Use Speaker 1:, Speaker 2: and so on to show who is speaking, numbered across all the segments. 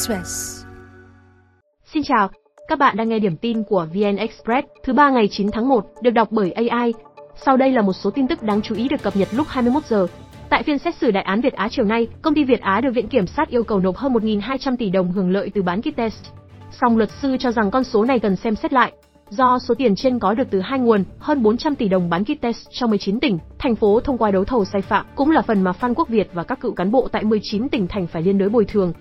Speaker 1: Express.
Speaker 2: Xin chào, các bạn đang nghe điểm tin của VN Express thứ ba ngày 9 tháng 1 được đọc bởi AI. Sau đây là một số tin tức đáng chú ý được cập nhật lúc 21 giờ. Tại phiên xét xử đại án Việt Á chiều nay, công ty Việt Á được Viện Kiểm sát yêu cầu nộp hơn 1.200 tỷ đồng hưởng lợi từ bán kit test. Song luật sư cho rằng con số này cần xem xét lại. Do số tiền trên có được từ hai nguồn, hơn 400 tỷ đồng bán kit test cho 19 tỉnh, thành phố thông qua đấu thầu sai phạm, cũng là phần mà Phan Quốc Việt và các cựu cán bộ tại 19 tỉnh thành phải liên đối bồi thường.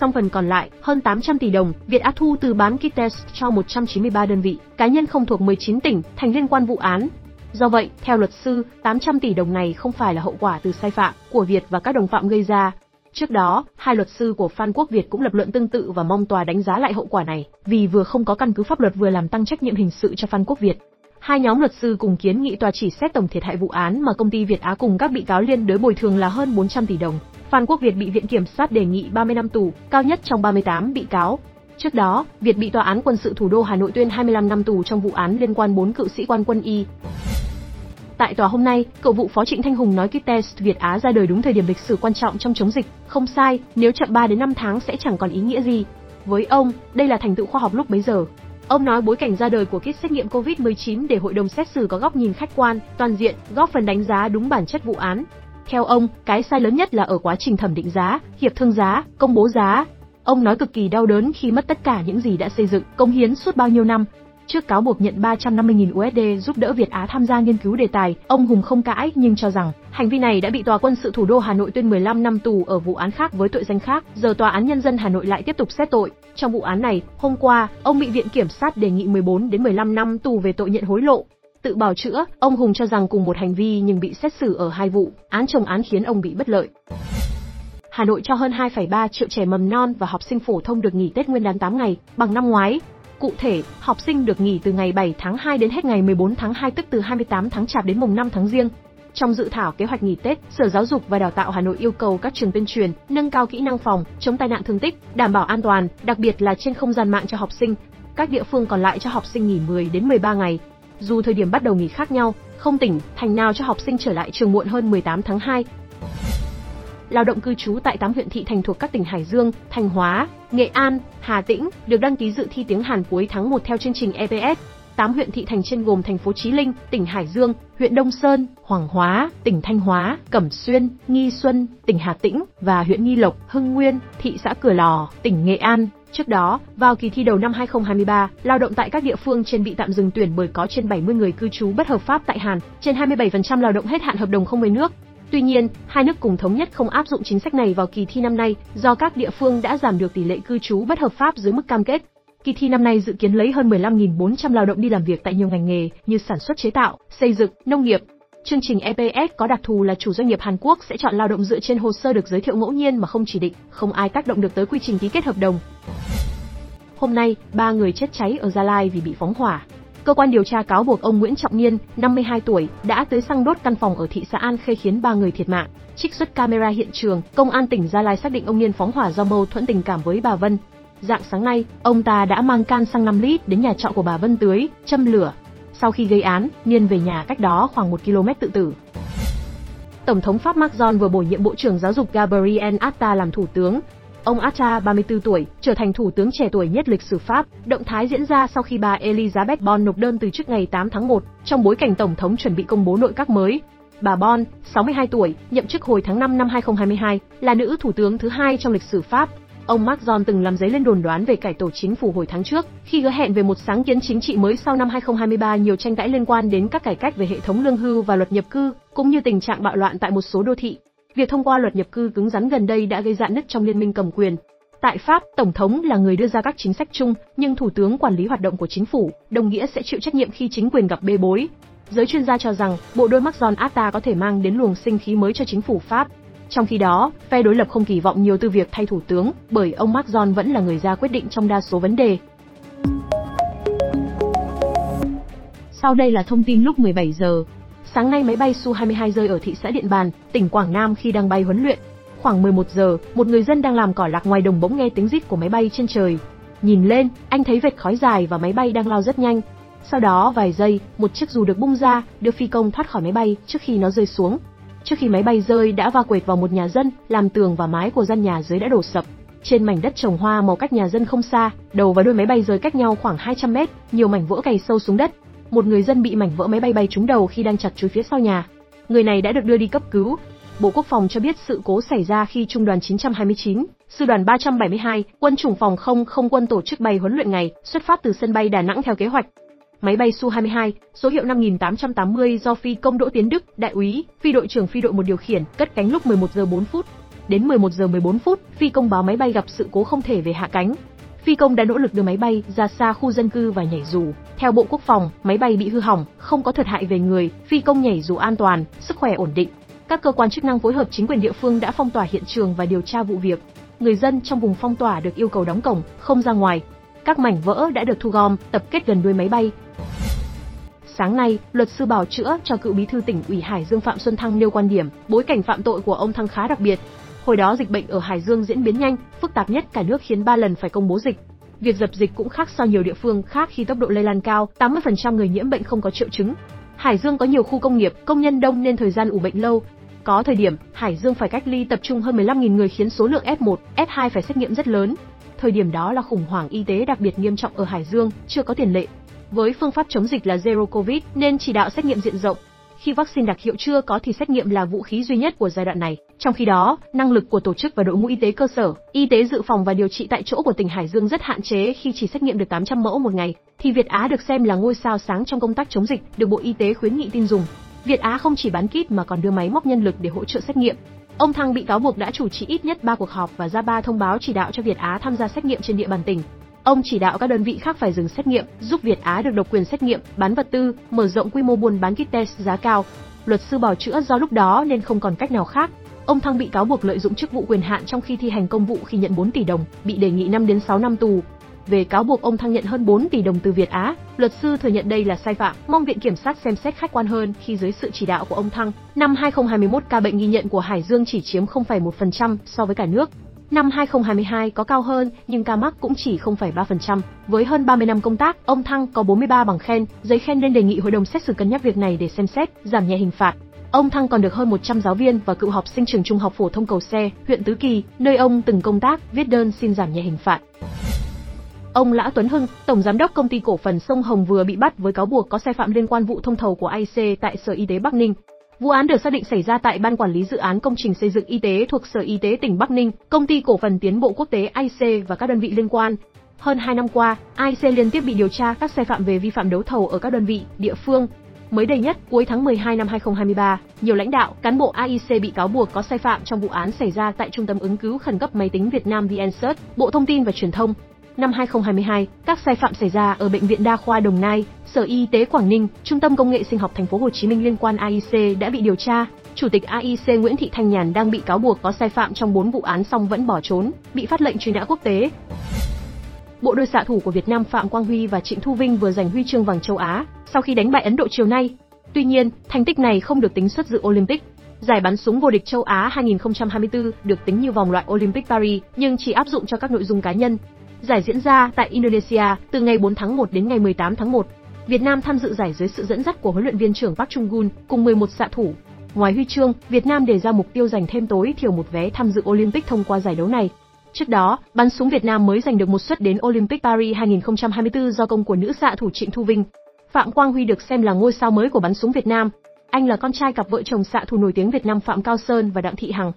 Speaker 2: Song phần còn lại, hơn 800 tỷ đồng, Việt Á thu từ bán kit test cho 193 đơn vị, cá nhân không thuộc 19 tỉnh thành liên quan vụ án. Do vậy, theo luật sư, 800 tỷ đồng này không phải là hậu quả từ sai phạm của Việt và các đồng phạm gây ra. Trước đó, hai luật sư của Phan Quốc Việt cũng lập luận tương tự và mong tòa đánh giá lại hậu quả này, vì vừa không có căn cứ pháp luật vừa làm tăng trách nhiệm hình sự cho Phan Quốc Việt. Hai nhóm luật sư cùng kiến nghị tòa chỉ xét tổng thiệt hại vụ án mà công ty Việt Á cùng các bị cáo liên đới bồi thường là hơn 400 tỷ đồng. Phan Quốc Việt bị viện kiểm sát đề nghị 30 năm tù, cao nhất trong 38 bị cáo. Trước đó, Việt bị tòa án quân sự thủ đô Hà Nội tuyên 25 năm tù trong vụ án liên quan 4 cựu sĩ quan quân y. Tại tòa hôm nay, cựu vụ phó Trịnh Thanh Hùng nói kit test Việt Á ra đời đúng thời điểm lịch sử quan trọng trong chống dịch, không sai, nếu chậm 3 đến 5 tháng sẽ chẳng còn ý nghĩa gì. Với ông, đây là thành tựu khoa học lúc bấy giờ. Ông nói bối cảnh ra đời của kit xét nghiệm COVID-19 để hội đồng xét xử có góc nhìn khách quan, toàn diện, góp phần đánh giá đúng bản chất vụ án. Theo ông, cái sai lớn nhất là ở quá trình thẩm định giá, hiệp thương giá, công bố giá. Ông nói cực kỳ đau đớn khi mất tất cả những gì đã xây dựng, công hiến suốt bao nhiêu năm, Trước cáo buộc nhận 350.000 USD giúp đỡ Việt Á tham gia nghiên cứu đề tài, ông Hùng không cãi nhưng cho rằng hành vi này đã bị tòa quân sự thủ đô Hà Nội tuyên 15 năm tù ở vụ án khác với tội danh khác, giờ tòa án nhân dân Hà Nội lại tiếp tục xét tội. Trong vụ án này, hôm qua, ông bị viện kiểm sát đề nghị 14 đến 15 năm tù về tội nhận hối lộ. Tự bào chữa, ông Hùng cho rằng cùng một hành vi nhưng bị xét xử ở hai vụ, án chồng án khiến ông bị bất lợi. Hà Nội cho hơn 2,3 triệu trẻ mầm non và học sinh phổ thông được nghỉ Tết Nguyên đán 8 ngày, bằng năm ngoái. Cụ thể, học sinh được nghỉ từ ngày 7 tháng 2 đến hết ngày 14 tháng 2 tức từ 28 tháng Chạp đến mùng 5 tháng Giêng. Trong dự thảo kế hoạch nghỉ Tết, Sở Giáo dục và Đào tạo Hà Nội yêu cầu các trường tuyên truyền, nâng cao kỹ năng phòng, chống tai nạn thương tích, đảm bảo an toàn, đặc biệt là trên không gian mạng cho học sinh. Các địa phương còn lại cho học sinh nghỉ 10 đến 13 ngày. Dù thời điểm bắt đầu nghỉ khác nhau, không tỉnh, thành nào cho học sinh trở lại trường muộn hơn 18 tháng 2 lao động cư trú tại 8 huyện thị thành thuộc các tỉnh Hải Dương, Thanh Hóa, Nghệ An, Hà Tĩnh được đăng ký dự thi tiếng Hàn cuối tháng 1 theo chương trình EPS. 8 huyện thị thành trên gồm thành phố Chí Linh, tỉnh Hải Dương, huyện Đông Sơn, Hoàng Hóa, tỉnh Thanh Hóa, Cẩm Xuyên, Nghi Xuân, tỉnh Hà Tĩnh và huyện Nghi Lộc, Hưng Nguyên, thị xã Cửa Lò, tỉnh Nghệ An. Trước đó, vào kỳ thi đầu năm 2023, lao động tại các địa phương trên bị tạm dừng tuyển bởi có trên 70 người cư trú bất hợp pháp tại Hàn, trên 27% lao động hết hạn hợp đồng không về nước. Tuy nhiên, hai nước cùng thống nhất không áp dụng chính sách này vào kỳ thi năm nay do các địa phương đã giảm được tỷ lệ cư trú bất hợp pháp dưới mức cam kết. Kỳ thi năm nay dự kiến lấy hơn 15.400 lao động đi làm việc tại nhiều ngành nghề như sản xuất chế tạo, xây dựng, nông nghiệp. Chương trình EPS có đặc thù là chủ doanh nghiệp Hàn Quốc sẽ chọn lao động dựa trên hồ sơ được giới thiệu ngẫu nhiên mà không chỉ định, không ai tác động được tới quy trình ký kết hợp đồng. Hôm nay, ba người chết cháy ở Gia Lai vì bị phóng hỏa. Cơ quan điều tra cáo buộc ông Nguyễn Trọng Niên, 52 tuổi, đã tới xăng đốt căn phòng ở thị xã An Khê khiến ba người thiệt mạng. Trích xuất camera hiện trường, công an tỉnh Gia Lai xác định ông Niên phóng hỏa do mâu thuẫn tình cảm với bà Vân. Dạng sáng nay, ông ta đã mang can xăng 5 lít đến nhà trọ của bà Vân tưới, châm lửa. Sau khi gây án, Niên về nhà cách đó khoảng 1 km tự tử. Tổng thống Pháp Macron vừa bổ nhiệm Bộ trưởng Giáo dục Gabriel Attal làm thủ tướng, Ông Atta, 34 tuổi, trở thành thủ tướng trẻ tuổi nhất lịch sử Pháp. Động thái diễn ra sau khi bà Elizabeth Bon nộp đơn từ trước ngày 8 tháng 1, trong bối cảnh tổng thống chuẩn bị công bố nội các mới. Bà Bon, 62 tuổi, nhậm chức hồi tháng 5 năm 2022, là nữ thủ tướng thứ hai trong lịch sử Pháp. Ông Macron từng làm giấy lên đồn đoán về cải tổ chính phủ hồi tháng trước, khi hứa hẹn về một sáng kiến chính trị mới sau năm 2023 nhiều tranh cãi liên quan đến các cải cách về hệ thống lương hưu và luật nhập cư, cũng như tình trạng bạo loạn tại một số đô thị. Việc thông qua luật nhập cư cứng rắn gần đây đã gây rạn nứt trong liên minh cầm quyền. Tại Pháp, tổng thống là người đưa ra các chính sách chung, nhưng thủ tướng quản lý hoạt động của chính phủ, đồng nghĩa sẽ chịu trách nhiệm khi chính quyền gặp bê bối. Giới chuyên gia cho rằng, bộ đôi Macron Atta có thể mang đến luồng sinh khí mới cho chính phủ Pháp. Trong khi đó, phe đối lập không kỳ vọng nhiều từ việc thay thủ tướng, bởi ông Macron vẫn là người ra quyết định trong đa số vấn đề. Sau đây là thông tin lúc 17 giờ. Sáng nay máy bay Su-22 rơi ở thị xã Điện Bàn, tỉnh Quảng Nam khi đang bay huấn luyện. Khoảng 11 giờ, một người dân đang làm cỏ lạc ngoài đồng bỗng nghe tiếng rít của máy bay trên trời. Nhìn lên, anh thấy vệt khói dài và máy bay đang lao rất nhanh. Sau đó vài giây, một chiếc dù được bung ra, đưa phi công thoát khỏi máy bay trước khi nó rơi xuống. Trước khi máy bay rơi đã va quệt vào một nhà dân, làm tường và mái của gian nhà dưới đã đổ sập. Trên mảnh đất trồng hoa màu cách nhà dân không xa, đầu và đuôi máy bay rời cách nhau khoảng 200 mét, nhiều mảnh vỡ cày sâu xuống đất. Một người dân bị mảnh vỡ máy bay bay trúng đầu khi đang chặt chuối phía sau nhà. Người này đã được đưa đi cấp cứu. Bộ Quốc phòng cho biết sự cố xảy ra khi Trung đoàn 929, Sư đoàn 372, Quân chủng phòng không không quân tổ chức bay huấn luyện ngày, xuất phát từ sân bay Đà Nẵng theo kế hoạch. Máy bay Su-22, số hiệu 5880 do phi công Đỗ Tiến Đức, đại úy, phi đội trưởng phi đội một điều khiển, cất cánh lúc 11 giờ 4 phút. Đến 11 giờ 14 phút, phi công báo máy bay gặp sự cố không thể về hạ cánh. Phi công đã nỗ lực đưa máy bay ra xa khu dân cư và nhảy dù. Theo Bộ Quốc phòng, máy bay bị hư hỏng, không có thiệt hại về người, phi công nhảy dù an toàn, sức khỏe ổn định. Các cơ quan chức năng phối hợp chính quyền địa phương đã phong tỏa hiện trường và điều tra vụ việc. Người dân trong vùng phong tỏa được yêu cầu đóng cổng, không ra ngoài. Các mảnh vỡ đã được thu gom, tập kết gần đuôi máy bay, Sáng nay, luật sư bảo chữa cho cựu bí thư tỉnh ủy Hải Dương Phạm Xuân Thăng nêu quan điểm, bối cảnh phạm tội của ông Thăng khá đặc biệt. Hồi đó dịch bệnh ở Hải Dương diễn biến nhanh, phức tạp nhất cả nước khiến 3 lần phải công bố dịch. Việc dập dịch cũng khác so nhiều địa phương khác khi tốc độ lây lan cao, 80% người nhiễm bệnh không có triệu chứng. Hải Dương có nhiều khu công nghiệp, công nhân đông nên thời gian ủ bệnh lâu. Có thời điểm, Hải Dương phải cách ly tập trung hơn 15.000 người khiến số lượng F1, F2 phải xét nghiệm rất lớn. Thời điểm đó là khủng hoảng y tế đặc biệt nghiêm trọng ở Hải Dương, chưa có tiền lệ. Với phương pháp chống dịch là Zero Covid nên chỉ đạo xét nghiệm diện rộng. Khi vaccine đặc hiệu chưa có thì xét nghiệm là vũ khí duy nhất của giai đoạn này. Trong khi đó, năng lực của tổ chức và đội ngũ y tế cơ sở, y tế dự phòng và điều trị tại chỗ của tỉnh Hải Dương rất hạn chế khi chỉ xét nghiệm được 800 mẫu một ngày, thì Việt Á được xem là ngôi sao sáng trong công tác chống dịch, được Bộ Y tế khuyến nghị tin dùng. Việt Á không chỉ bán kit mà còn đưa máy móc nhân lực để hỗ trợ xét nghiệm. Ông Thăng bị cáo buộc đã chủ trì ít nhất 3 cuộc họp và ra 3 thông báo chỉ đạo cho Việt Á tham gia xét nghiệm trên địa bàn tỉnh. Ông chỉ đạo các đơn vị khác phải dừng xét nghiệm, giúp Việt Á được độc quyền xét nghiệm, bán vật tư, mở rộng quy mô buôn bán kit test giá cao. Luật sư bảo chữa do lúc đó nên không còn cách nào khác. Ông Thăng bị cáo buộc lợi dụng chức vụ quyền hạn trong khi thi hành công vụ khi nhận 4 tỷ đồng, bị đề nghị 5 đến 6 năm tù. Về cáo buộc ông Thăng nhận hơn 4 tỷ đồng từ Việt Á, luật sư thừa nhận đây là sai phạm, mong viện kiểm sát xem xét khách quan hơn khi dưới sự chỉ đạo của ông Thăng. Năm 2021 ca bệnh ghi nhận của Hải Dương chỉ chiếm 0,1% so với cả nước. Năm 2022 có cao hơn, nhưng ca mắc cũng chỉ 0,3%. Với hơn 30 năm công tác, ông Thăng có 43 bằng khen, giấy khen nên đề nghị hội đồng xét xử cân nhắc việc này để xem xét, giảm nhẹ hình phạt. Ông Thăng còn được hơn 100 giáo viên và cựu học sinh trường trung học phổ thông Cầu Xe, huyện Tứ Kỳ, nơi ông từng công tác, viết đơn xin giảm nhẹ hình phạt. Ông Lã Tuấn Hưng, tổng giám đốc công ty cổ phần Sông Hồng vừa bị bắt với cáo buộc có sai phạm liên quan vụ thông thầu của IC tại Sở Y tế Bắc Ninh. Vụ án được xác định xảy ra tại Ban Quản lý Dự án Công trình Xây dựng Y tế thuộc Sở Y tế tỉnh Bắc Ninh, Công ty Cổ phần Tiến bộ Quốc tế IC và các đơn vị liên quan. Hơn 2 năm qua, IC liên tiếp bị điều tra các sai phạm về vi phạm đấu thầu ở các đơn vị, địa phương. Mới đây nhất, cuối tháng 12 năm 2023, nhiều lãnh đạo, cán bộ AIC bị cáo buộc có sai phạm trong vụ án xảy ra tại Trung tâm ứng cứu khẩn cấp máy tính Việt Nam VNSearch, Bộ Thông tin và Truyền thông, Năm 2022, các sai phạm xảy ra ở bệnh viện đa khoa Đồng Nai, Sở Y tế Quảng Ninh, Trung tâm Công nghệ Sinh học Thành phố Hồ Chí Minh liên quan AIC đã bị điều tra. Chủ tịch AIC Nguyễn Thị Thanh Nhàn đang bị cáo buộc có sai phạm trong 4 vụ án song vẫn bỏ trốn, bị phát lệnh truy nã quốc tế. Bộ đôi xạ thủ của Việt Nam Phạm Quang Huy và Trịnh Thu Vinh vừa giành huy chương vàng châu Á sau khi đánh bại Ấn Độ chiều nay. Tuy nhiên, thành tích này không được tính xuất dự Olympic. Giải bắn súng vô địch châu Á 2024 được tính như vòng loại Olympic Paris, nhưng chỉ áp dụng cho các nội dung cá nhân. Giải diễn ra tại Indonesia từ ngày 4 tháng 1 đến ngày 18 tháng 1. Việt Nam tham dự giải dưới sự dẫn dắt của huấn luyện viên trưởng Park Chung-gun cùng 11 xạ thủ. Ngoài huy chương, Việt Nam đề ra mục tiêu giành thêm tối thiểu một vé tham dự Olympic thông qua giải đấu này. Trước đó, bắn súng Việt Nam mới giành được một suất đến Olympic Paris 2024 do công của nữ xạ thủ Trịnh Thu Vinh. Phạm Quang Huy được xem là ngôi sao mới của bắn súng Việt Nam. Anh là con trai cặp vợ chồng xạ thủ nổi tiếng Việt Nam Phạm Cao Sơn và Đặng Thị Hằng.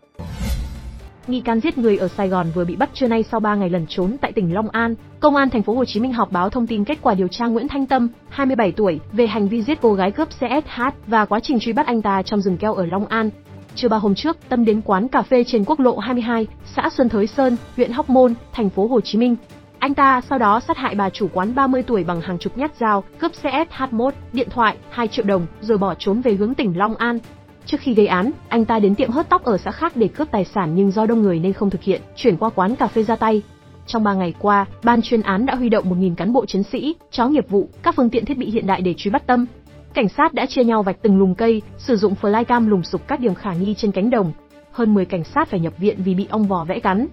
Speaker 2: Nghi can giết người ở Sài Gòn vừa bị bắt trưa nay sau 3 ngày lẩn trốn tại tỉnh Long An. Công an thành phố Hồ Chí Minh họp báo thông tin kết quả điều tra Nguyễn Thanh Tâm, 27 tuổi, về hành vi giết cô gái cướp CSH và quá trình truy bắt anh ta trong rừng keo ở Long An. Trưa ba hôm trước, Tâm đến quán cà phê trên quốc lộ 22, xã Xuân Thới Sơn, huyện Hóc Môn, thành phố Hồ Chí Minh. Anh ta sau đó sát hại bà chủ quán 30 tuổi bằng hàng chục nhát dao, cướp CSH1, điện thoại, 2 triệu đồng, rồi bỏ trốn về hướng tỉnh Long An. Trước khi gây án, anh ta đến tiệm hớt tóc ở xã khác để cướp tài sản nhưng do đông người nên không thực hiện, chuyển qua quán cà phê ra tay. Trong 3 ngày qua, ban chuyên án đã huy động 1.000 cán bộ chiến sĩ, chó nghiệp vụ, các phương tiện thiết bị hiện đại để truy bắt Tâm. Cảnh sát đã chia nhau vạch từng lùm cây, sử dụng flycam lùng sục các điểm khả nghi trên cánh đồng. Hơn 10 cảnh sát phải nhập viện vì bị ong vò vẽ cắn.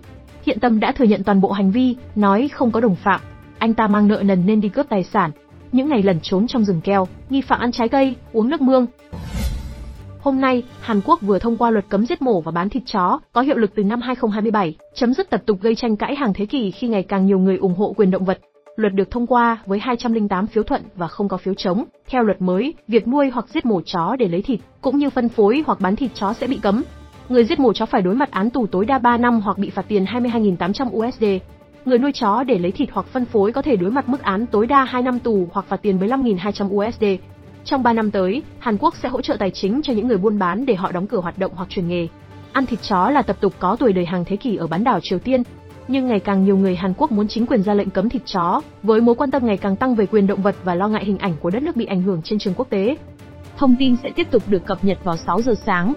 Speaker 2: Hiện Tâm đã thừa nhận toàn bộ hành vi, nói không có đồng phạm. Anh ta mang nợ nần nên đi cướp tài sản. Những ngày lẩn trốn trong rừng keo, nghi phạm ăn trái cây, uống nước mương, Hôm nay, Hàn Quốc vừa thông qua luật cấm giết mổ và bán thịt chó, có hiệu lực từ năm 2027, chấm dứt tập tục gây tranh cãi hàng thế kỷ khi ngày càng nhiều người ủng hộ quyền động vật. Luật được thông qua với 208 phiếu thuận và không có phiếu chống. Theo luật mới, việc nuôi hoặc giết mổ chó để lấy thịt, cũng như phân phối hoặc bán thịt chó sẽ bị cấm. Người giết mổ chó phải đối mặt án tù tối đa 3 năm hoặc bị phạt tiền 22.800 USD. Người nuôi chó để lấy thịt hoặc phân phối có thể đối mặt mức án tối đa 2 năm tù hoặc phạt tiền 15.200 USD. Trong 3 năm tới, Hàn Quốc sẽ hỗ trợ tài chính cho những người buôn bán để họ đóng cửa hoạt động hoặc chuyển nghề. Ăn thịt chó là tập tục có tuổi đời hàng thế kỷ ở bán đảo Triều Tiên, nhưng ngày càng nhiều người Hàn Quốc muốn chính quyền ra lệnh cấm thịt chó, với mối quan tâm ngày càng tăng về quyền động vật và lo ngại hình ảnh của đất nước bị ảnh hưởng trên trường quốc tế. Thông tin sẽ tiếp tục được cập nhật vào 6 giờ sáng.